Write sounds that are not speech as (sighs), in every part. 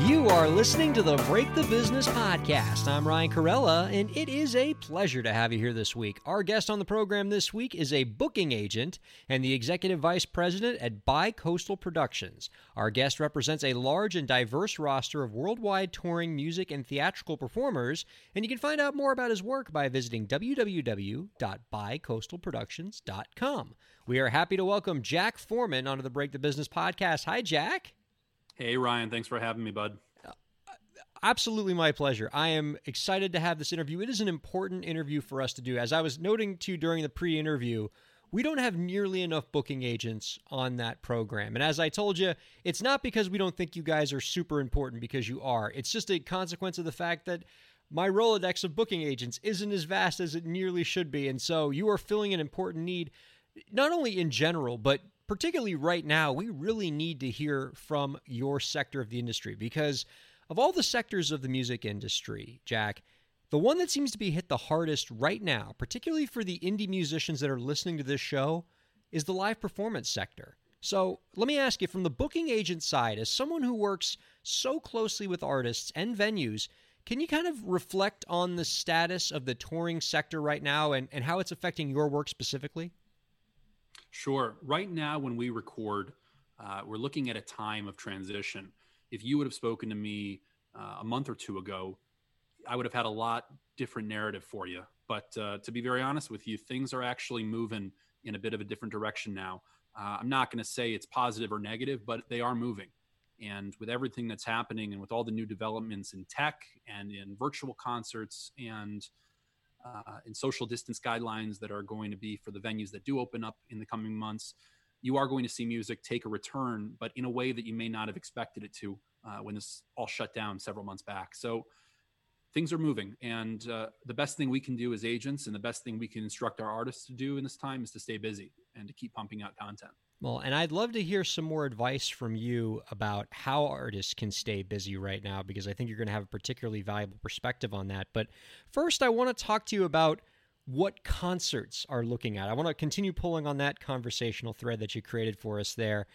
You are listening to the Break the Business podcast. I'm Ryan Kairalla, and it is a pleasure to have you here this week. Our guest on the program this week is a booking agent and the executive vice president at Bicoastal Productions. Our guest represents a large and diverse roster of worldwide touring music and theatrical performers, and you can find out more about his work by visiting www.bicoastalproductions.com. We are happy to welcome Jack Forman onto the Break the Business podcast. Hi, Jack. Hey, Ryan. Thanks for having me, bud. Absolutely my pleasure. I am excited to have this interview. It is an important interview for us to do. As I was noting to you during the pre interview, we don't have nearly enough booking agents on that program. And as I told you, it's not because we don't think you guys are super important because you are. It's just a consequence of the fact that my Rolodex of booking agents isn't as vast as it nearly should be. And so you are filling an important need, not only in general, but particularly right now, we really need to hear from your sector of the industry because of all the sectors of the music industry, Jack, the one that seems to be hit the hardest right now, particularly for the indie musicians that are listening to this show, is the live performance sector. So let me ask you from the booking agent side, as someone who works so closely with artists and venues, can you kind of reflect on the status of the touring sector right now and, and how it's affecting your work specifically? Sure. Right now, when we record, uh, we're looking at a time of transition. If you would have spoken to me uh, a month or two ago, I would have had a lot different narrative for you. But uh, to be very honest with you, things are actually moving in a bit of a different direction now. Uh, I'm not going to say it's positive or negative, but they are moving. And with everything that's happening and with all the new developments in tech and in virtual concerts and uh, and social distance guidelines that are going to be for the venues that do open up in the coming months, you are going to see music take a return, but in a way that you may not have expected it to uh, when this all shut down several months back. So things are moving, and uh, the best thing we can do as agents, and the best thing we can instruct our artists to do in this time, is to stay busy and to keep pumping out content. Well, and I'd love to hear some more advice from you about how artists can stay busy right now, because I think you're going to have a particularly valuable perspective on that. But first, I want to talk to you about what concerts are looking at. I want to continue pulling on that conversational thread that you created for us there,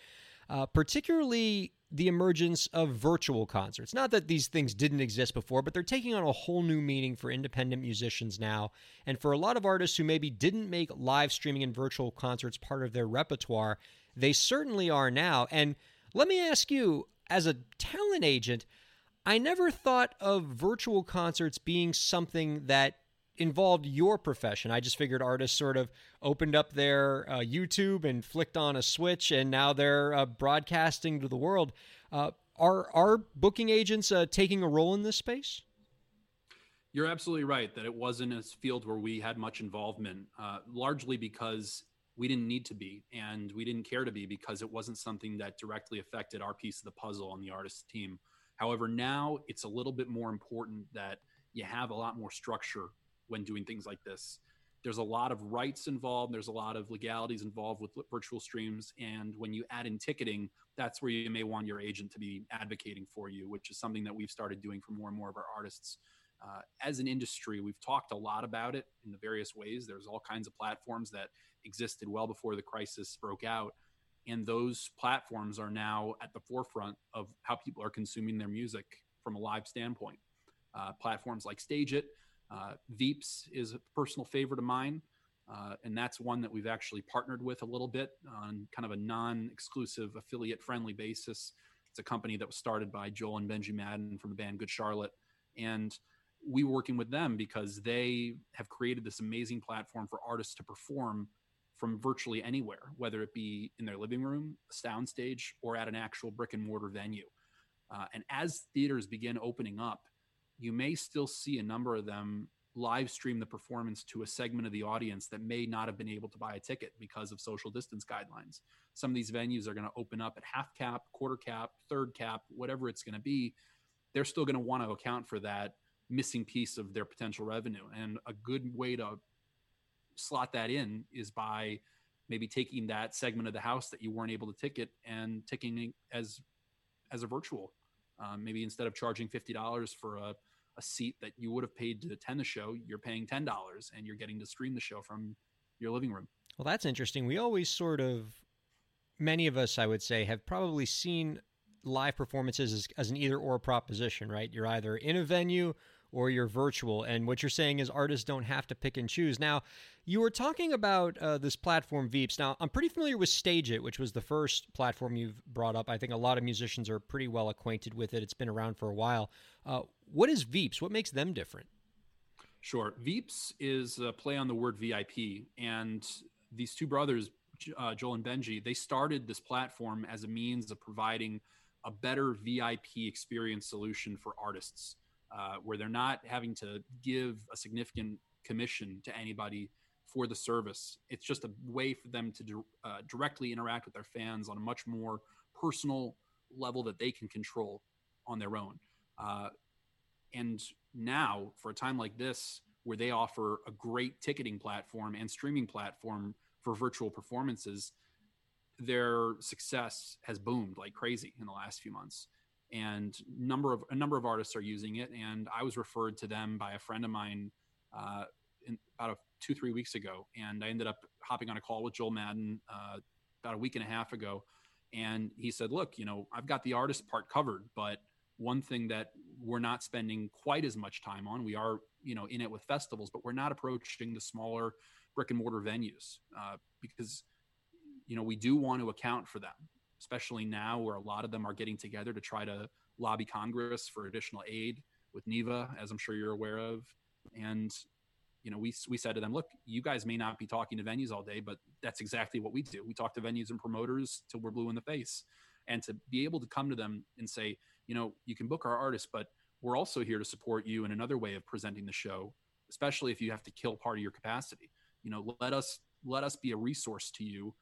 uh, particularly the emergence of virtual concerts. Not that these things didn't exist before, but they're taking on a whole new meaning for independent musicians now. And for a lot of artists who maybe didn't make live streaming and virtual concerts part of their repertoire, they certainly are now. And let me ask you, as a talent agent, I never thought of virtual concerts being something that involved your profession. I just figured artists sort of opened up their uh, YouTube and flicked on a switch, and now they're uh, broadcasting to the world. Uh, are are booking agents uh, taking a role in this space? You're absolutely right that it wasn't a field where we had much involvement, uh, largely because we didn't need to be and we didn't care to be because it wasn't something that directly affected our piece of the puzzle on the artist team. However, now it's a little bit more important that you have a lot more structure when doing things like this. There's a lot of rights involved. There's a lot of legalities involved with virtual streams. And when you add in ticketing, that's where you may want your agent to be advocating for you, which is something that we've started doing for more and more of our artists. Uh, as an industry, we've talked a lot about it in the various ways. There's all kinds of platforms that existed well before the crisis broke out. And those platforms are now at the forefront of how people are consuming their music from a live standpoint. Uh, platforms like StageIt, uh, Veeps is a personal favorite of mine. Uh, and that's one that we've actually partnered with a little bit on kind of a non exclusive affiliate friendly basis. It's a company that was started by Joel and Benji Madden from the band Good Charlotte. And we were working with them because they have created this amazing platform for artists to perform from virtually anywhere, whether it be in their living room, a soundstage, or at an actual brick and mortar venue. Uh, and as theaters begin opening up, you may still see a number of them live stream the performance to a segment of the audience that may not have been able to buy a ticket because of social distance guidelines. Some of these venues are going to open up at half cap, quarter cap, third cap, whatever it's going to be. They're still going to want to account for that missing piece of their potential revenue. And a good way to slot that in is by maybe taking that segment of the house that you weren't able to ticket and ticking as as a virtual. Um, maybe instead of charging fifty dollars for a, a seat that you would have paid to attend the show, you're paying ten dollars and you're getting to stream the show from your living room. Well, that's interesting. We always sort of, many of us, I would say, have probably seen live performances as, as an either or proposition, right? You're either in a venue or you're virtual. And what you're saying is artists don't have to pick and choose. Now, you were talking about uh, this platform Veeps. Now, I'm pretty familiar with StageIt, which was the first platform you've brought up. I think a lot of musicians are pretty well acquainted with it. It's been around for a while. Uh, what is Veeps? What makes them different? Sure. Veeps is a play on the word VIP. And these two brothers, uh, Joel and Benji, they started this platform as a means of providing a better VIP experience solution for artists, uh, where they're not having to give a significant commission to anybody for the service. It's just a way for them to uh, directly interact with their fans on a much more personal level that they can control on their own. Uh, and now, for a time like this, where they offer a great ticketing platform and streaming platform for virtual performances, their success has boomed like crazy in the last few months. And number of a number of artists are using it. And I was referred to them by a friend of mine uh, in, about a, two three weeks ago, and I ended up hopping on a call with Joel Madden uh, about a week and a half ago, and he said, "Look, you know, I've got the artist part covered, but one thing that we're not spending quite as much time on. We are, you know, in it with festivals, but we're not approaching the smaller brick and mortar venues uh, because, you know, we do want to account for them, especially now where a lot of them are getting together to try to lobby Congress for additional aid with NIVA, as I'm sure you're aware of. And, you know, we, we said to them, look, you guys may not be talking to venues all day, but that's exactly what we do. We talk to venues and promoters till we're blue in the face. And to be able to come to them and say, you know, you can book our artists, but we're also here to support you in another way of presenting the show, especially if you have to kill part of your capacity. You know, let us let us be a resource to you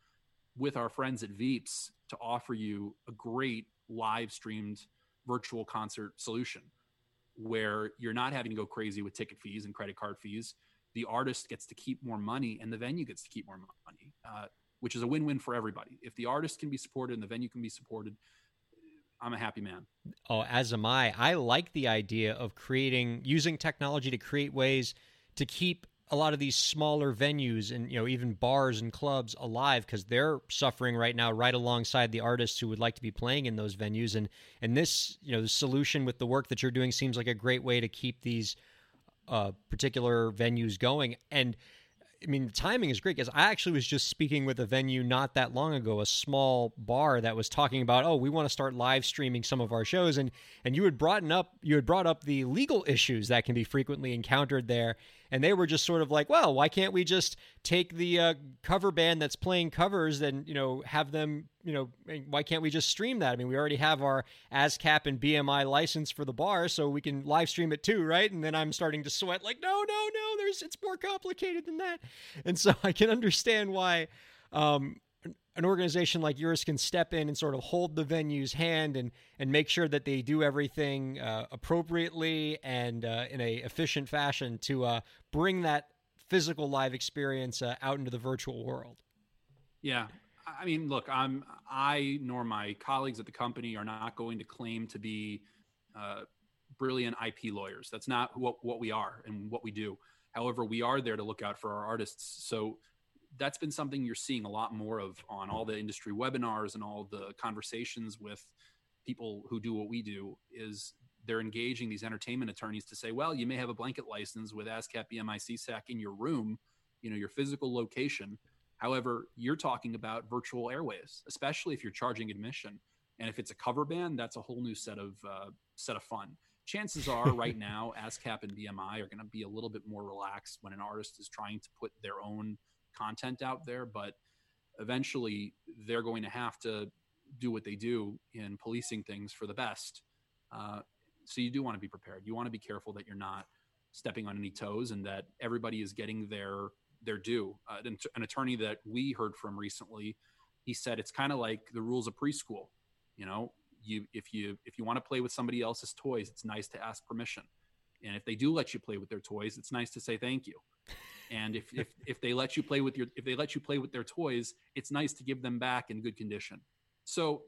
with our friends at Veeps to offer you a great live streamed virtual concert solution where you're not having to go crazy with ticket fees and credit card fees. The artist gets to keep more money and the venue gets to keep more money, uh, which is a win win for everybody. If the artist can be supported and the venue can be supported, I'm a happy man. Oh, as am I. I like the idea of creating using technology to create ways to keep a lot of these smaller venues and you know even bars and clubs alive because they're suffering right now right alongside the artists who would like to be playing in those venues. And and this you know the solution with the work that you're doing seems like a great way to keep these uh, particular venues going. And I mean, the timing is great because I actually was just speaking with a venue not that long ago, a small bar that was talking about, oh, we want to start live streaming some of our shows, and and you had brought up you had brought up the legal issues that can be frequently encountered there, and they were just sort of like, well, why can't we just take the uh, cover band that's playing covers and you know have them, you know, why can't we just stream that? I mean, we already have our ASCAP and BMI license for the bar, so we can live stream it too, right? And then I'm starting to sweat, like, no, no, no, there's it's more complicated than that, and so (laughs) I can understand why. Um, an organization like yours can step in and sort of hold the venue's hand and and make sure that they do everything uh, appropriately and uh, in a efficient fashion to uh, bring that physical live experience uh, out into the virtual world. Yeah, I mean, look, I'm I nor my colleagues at the company are not going to claim to be uh, brilliant IP lawyers. That's not what what we are and what we do. However, we are there to look out for our artists. So that's been something you're seeing a lot more of on all the industry webinars and all the conversations with people who do what we do is they're engaging these entertainment attorneys to say, well, you may have a blanket license with ASCAP, BMI, SESAC in your room, you know, your physical location. However, you're talking about virtual airways, especially if you're charging admission. And if it's a cover band, that's a whole new set of uh, set of fun. Chances are, (laughs) right now, ASCAP and BMI are going to be a little bit more relaxed when an artist is trying to put their own content out there, but eventually they're going to have to do what they do in policing things for the best. Uh, so you do want to be prepared. You want to be careful that you're not stepping on any toes and that everybody is getting their their due. Uh, an, an attorney that we heard from recently, he said it's kind of like the rules of preschool. You know, you if you if you want to play with somebody else's toys, it's nice to ask permission. And if they do let you play with their toys, it's nice to say thank you. And if, if, if they let you play with your, if they let you play with their toys, it's nice to give them back in good condition. So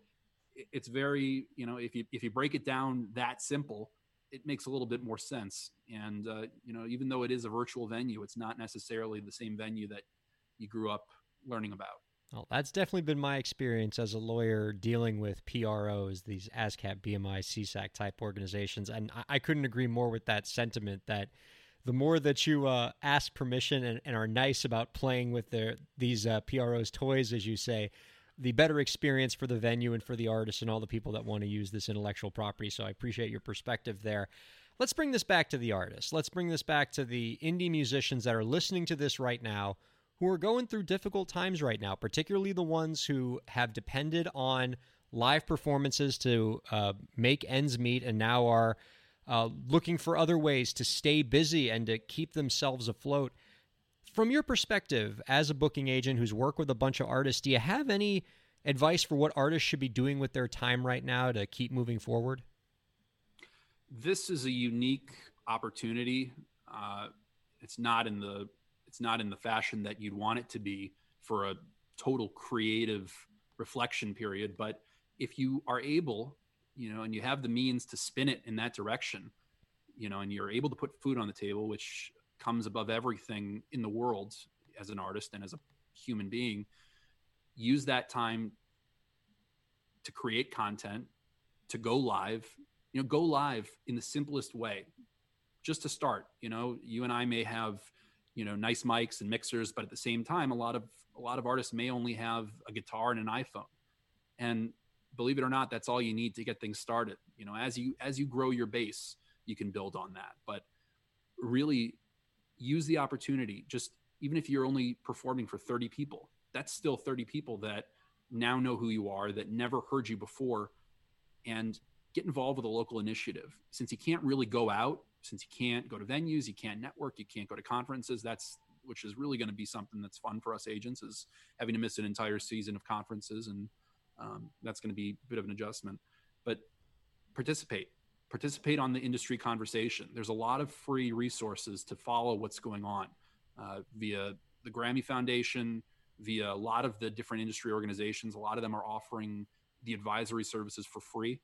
it's very, you know, if you, if you break it down that simple, it makes a little bit more sense. And, uh, you know, even though it is a virtual venue, it's not necessarily the same venue that you grew up learning about. Well, that's definitely been my experience as a lawyer dealing with PROs, these ASCAP, BMI, SESAC type organizations. And I, I couldn't agree more with that sentiment that the more that you uh, ask permission and, and, are nice about playing with their these uh, PROs' toys, as you say, the better experience for the venue and for the artists and all the people that want to use this intellectual property. So I appreciate your perspective there. Let's bring this back to the artists. Let's bring this back to the indie musicians that are listening to this right now who are going through difficult times right now, particularly the ones who have depended on live performances to uh, make ends meet and now are uh, looking for other ways to stay busy and to keep themselves afloat. From your perspective, as a booking agent who's worked with a bunch of artists, do you have any advice for what artists should be doing with their time right now to keep moving forward? This is a unique opportunity. Uh, it's not in the it's not in the fashion that you'd want it to be for a total creative reflection period. But if you are able, you know, and you have the means to spin it in that direction, you know, and you're able to put food on the table, which comes above everything in the world as an artist and as a human being, use that time to create content, to go live, you know, go live in the simplest way. Just to start, you know, you and I may have you know nice mics and mixers but at the same time a lot of a lot of artists may only have a guitar and an iphone and believe it or not that's all you need to get things started. You know as you as you grow your base you can build on that. But really use the opportunity. Just even if you're only performing for 30 people that's still 30 people that now know who you are that never heard you before and get involved with a local initiative. Since you can't really go out since you can't go to venues, you can't network, you can't go to conferences. That's which is really going to be something that's fun for us agents is having to miss an entire season of conferences, and um, that's going to be a bit of an adjustment. But participate, participate on the industry conversation. There's a lot of free resources to follow what's going on uh, via the Grammy Foundation, via a lot of the different industry organizations. A lot of them are offering the advisory services for free.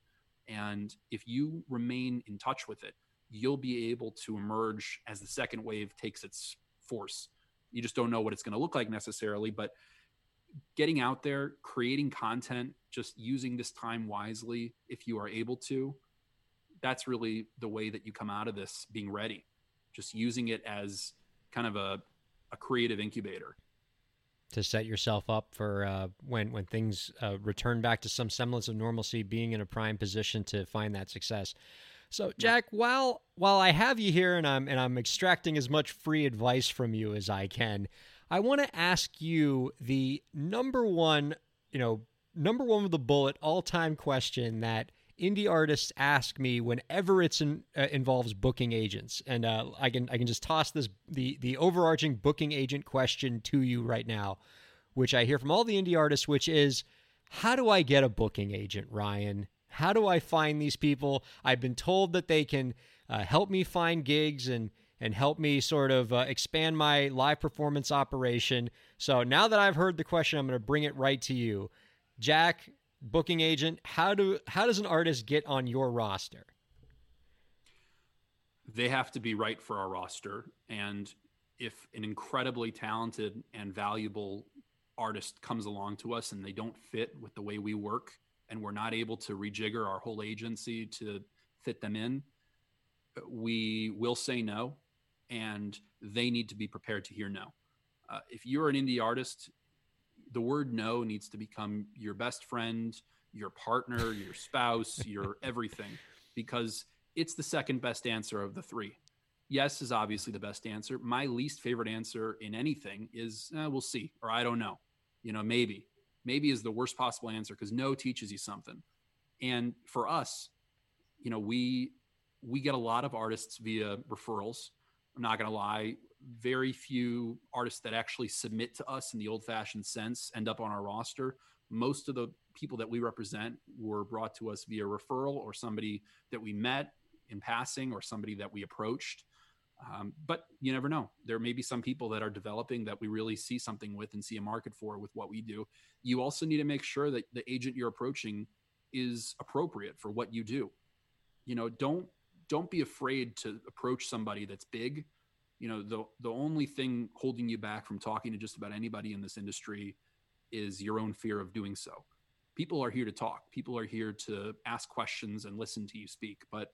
And if you remain in touch with it, you'll be able to emerge as the second wave takes its force. You just don't know what it's going to look like necessarily, but getting out there, creating content, just using this time wisely if you are able to, that's really the way that you come out of this being ready. Just using it as kind of a, a creative incubator to set yourself up for uh, when when things uh, return back to some semblance of normalcy, being in a prime position to find that success. So, Jack, while while I have you here and I'm and I'm extracting as much free advice from you as I can, I want to ask you the number one, you know, number one with the bullet all-time question that indie artists ask me whenever it's in, uh, involves booking agents, and uh, I can I can just toss this the the overarching booking agent question to you right now, which I hear from all the indie artists, which is, how do I get a booking agent, Ryan? How do I find these people? I've been told that they can uh, help me find gigs and and help me sort of uh, expand my live performance operation. So now that I've heard the question, I'm going to bring it right to you, Jack, booking agent. How do how does an artist get on your roster? They have to be right for our roster, and if an incredibly talented and valuable artist comes along to us and they don't fit with the way we work and we're not able to rejigger our whole agency to fit them in, we will say no, and they need to be prepared to hear no. Uh, if you're an indie artist, the word no needs to become your best friend, your partner, your spouse, (laughs) your everything, because it's the second best answer of the three. Yes is obviously the best answer. My least favorite answer in anything is eh, we'll see, or I don't know, you know, maybe maybe is the worst possible answer because no teaches you something. And for us, you know, we we get a lot of artists via referrals. I'm not going to lie, very few artists that actually submit to us in the old-fashioned sense end up on our roster. Most of the people that we represent were brought to us via referral or somebody that we met in passing or somebody that we approached. Um, but you never know. There may be some people that are developing that we really see something with and see a market for with what we do. You also need to make sure that the agent you're approaching is appropriate for what you do. You know, don't don't be afraid to approach somebody that's big. You know, the the only thing holding you back from talking to just about anybody in this industry is your own fear of doing so. People are here to talk. People are here to ask questions and listen to you speak, but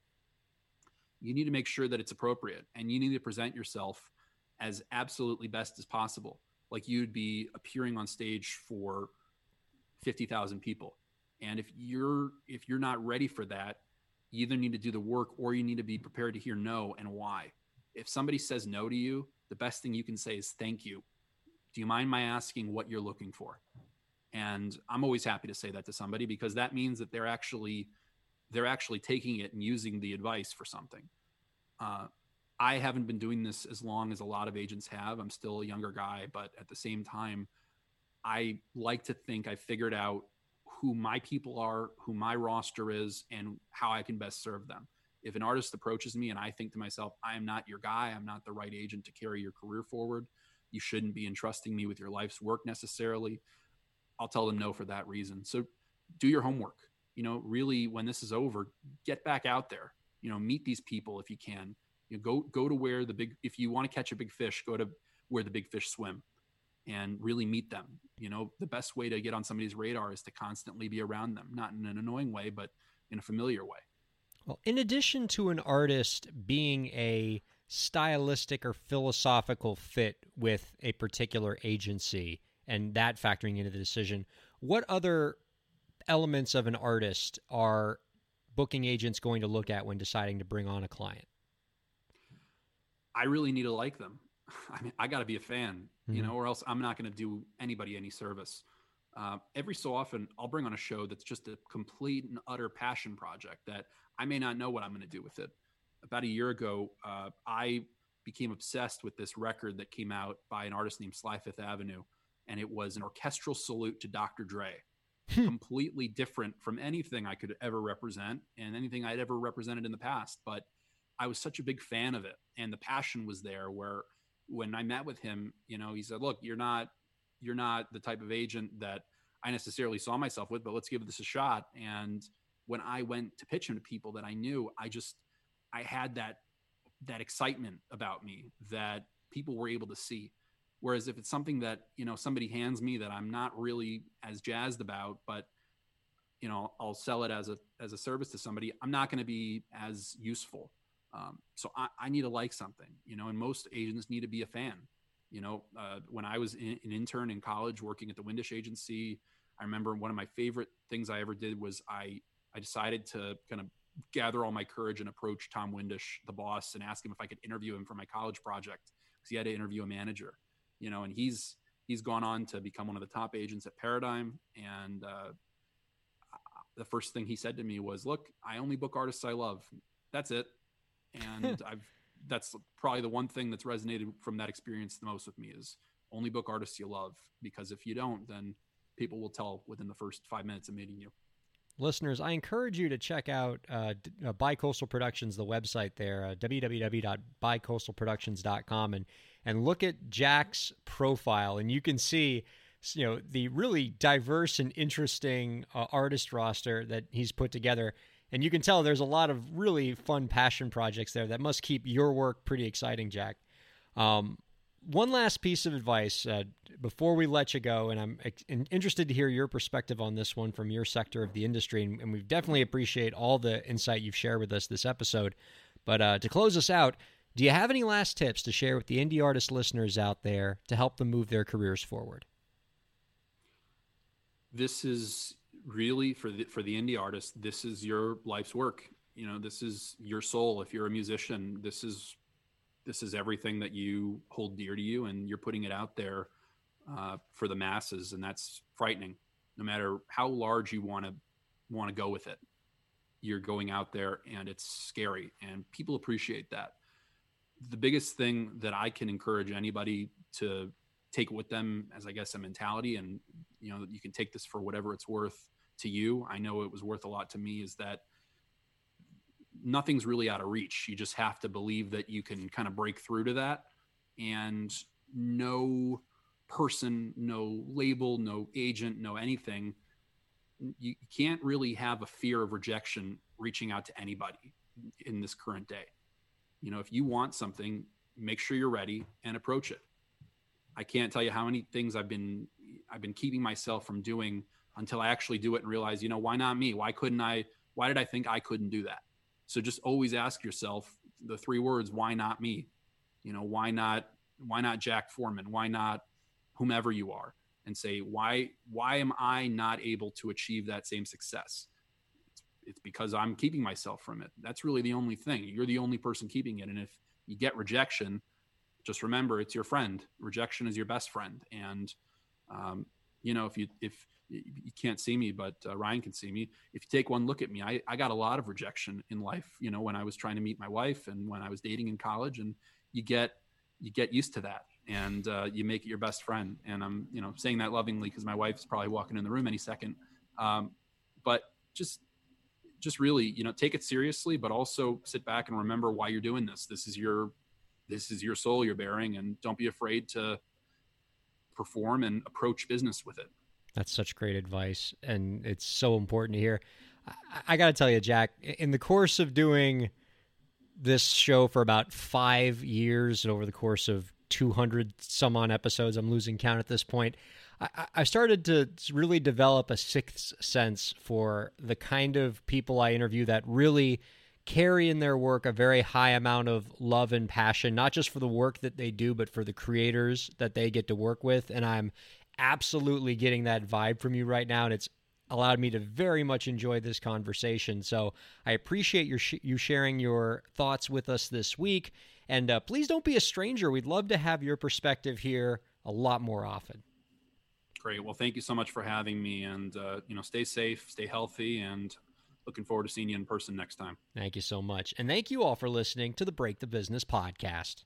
you need to make sure that it's appropriate and you need to present yourself as absolutely best as possible. Like you'd be appearing on stage for 50,000 people. And if you're if you're not ready for that, you either need to do the work or you need to be prepared to hear no and why. If somebody says no to you, the best thing you can say is thank you. Do you mind my asking what you're looking for? And I'm always happy to say that to somebody because that means that they're actually they're actually taking it and using the advice for something. Uh, I haven't been doing this as long as a lot of agents have. I'm still a younger guy, but at the same time, I like to think I figured out who my people are, who my roster is, and how I can best serve them. If an artist approaches me and I think to myself, I am not your guy, I'm not the right agent to carry your career forward, you shouldn't be entrusting me with your life's work necessarily, I'll tell them no for that reason. So do your homework you know, really when this is over, get back out there. You know, meet these people if you can. You know, go go to where the big if you want to catch a big fish, go to where the big fish swim and really meet them. You know, the best way to get on somebody's radar is to constantly be around them, not in an annoying way, but in a familiar way. Well, in addition to an artist being a stylistic or philosophical fit with a particular agency and that factoring into the decision, what other elements of an artist are booking agents going to look at when deciding to bring on a client? I really need to like them. (sighs) I mean, I got to be a fan, mm-hmm. you know, or else I'm not going to do anybody any service. Uh, every so often, I'll bring on a show that's just a complete and utter passion project that I may not know what I'm going to do with it. About a year ago, uh, I became obsessed with this record that came out by an artist named Sly Fifth Avenue, and it was an orchestral salute to Dr. Dre. Hmm. completely different from anything I could ever represent and anything I'd ever represented in the past. But I was such a big fan of it, and the passion was there. Where when I met with him, you know, he said, "Look, you're not you're not the type of agent that I necessarily saw myself with, but let's give this a shot." And when I went to pitch him to people that I knew, I just I had that that excitement about me that people were able to see Whereas if it's something that you know somebody hands me that I'm not really as jazzed about, but you know I'll sell it as a as a service to somebody, I'm not going to be as useful. Um, so I, I, need to like something, you know, and most agents need to be a fan. You know, uh, when I was in, an intern in college working at the Windish agency, I remember one of my favorite things I ever did was I I decided to kind of gather all my courage and approach Tom Windish, the boss, and ask him if I could interview him for my college project because he had to interview a manager you know, and he's he's gone on to become one of the top agents at Paradigm. And uh, the first thing he said to me was, "Look, I only book artists I love. That's it." And (laughs) I've that's probably the one thing that's resonated from that experience the most with me is only book artists you love because if you don't, then people will tell within the first five minutes of meeting you listeners, I encourage you to check out uh, uh, Bicoastal Productions, the website there, uh, www.bicoastalproductions.com, and and look at Jack's profile, and you can see, you know, the really diverse and interesting uh, artist roster that he's put together. And you can tell there's a lot of really fun passion projects there that must keep your work pretty exciting, Jack. Um, one last piece of advice uh, before we let you go, and I'm interested to hear your perspective on this one from your sector of the industry, and, and we definitely appreciate all the insight you've shared with us this episode. But uh, to close us out, do you have any last tips to share with the indie artist listeners out there to help them move their careers forward? This is really for the for the indie artist. This is your life's work. You know, this is your soul. If you're a musician, this is this is everything that you hold dear to you, and you're putting it out there uh, for the masses, and that's frightening. No matter how large you want to want to go with it, you're going out there, and it's scary, and people appreciate that. The biggest thing that I can encourage anybody to take with them as I guess a mentality, and you know you can take this for whatever it's worth to you. I know it was worth a lot to me. Is that nothing's really out of reach. You just have to believe that you can kind of break through to that. And no person, no label, no agent, no anything. You can't really have a fear of rejection reaching out to anybody in this current day. You know, if you want something, make sure you're ready and approach it. I can't tell you how many things I've been I've been keeping myself from doing until I actually do it and realize, you know, why not me? Why couldn't I? Why did I think I couldn't do that? So just always ask yourself the three words, why not me? You know, why not why not Jack Forman? Why not whomever you are? And say, why why am I not able to achieve that same success? It's, it's because I'm keeping myself from it. That's really the only thing. You're the only person keeping it. And if you get rejection, just remember it's your friend. Rejection is your best friend. And um, you know, if you if you can't see me, but uh, Ryan can see me. If you take one look at me, I, I got a lot of rejection in life. You know, when I was trying to meet my wife and when I was dating in college, and you get you get used to that, and uh, you make it your best friend. And I'm you know saying that lovingly because my wife's probably walking in the room any second. Um, but just just really you know take it seriously, but also sit back and remember why you're doing this. This is your this is your soul you're bearing, and don't be afraid to perform and approach business with it. That's such great advice, and it's so important to hear. I, I got to tell you, Jack, in the course of doing this show for about five years, and over the course of 200 some on episodes, I'm losing count at this point. I, I started to really develop a sixth sense for the kind of people I interview that really carry in their work a very high amount of love and passion, not just for the work that they do, but for the creators that they get to work with. And I'm absolutely getting that vibe from you right now, and it's allowed me to very much enjoy this conversation. So I appreciate your sh- you sharing your thoughts with us this week, and uh, please don't be a stranger. We'd love to have your perspective here a lot more often. Great. Well, thank you so much for having me, and uh, you know, stay safe, stay healthy, and looking forward to seeing you in person next time. Thank you so much, and thank you all for listening to the Break the Business podcast.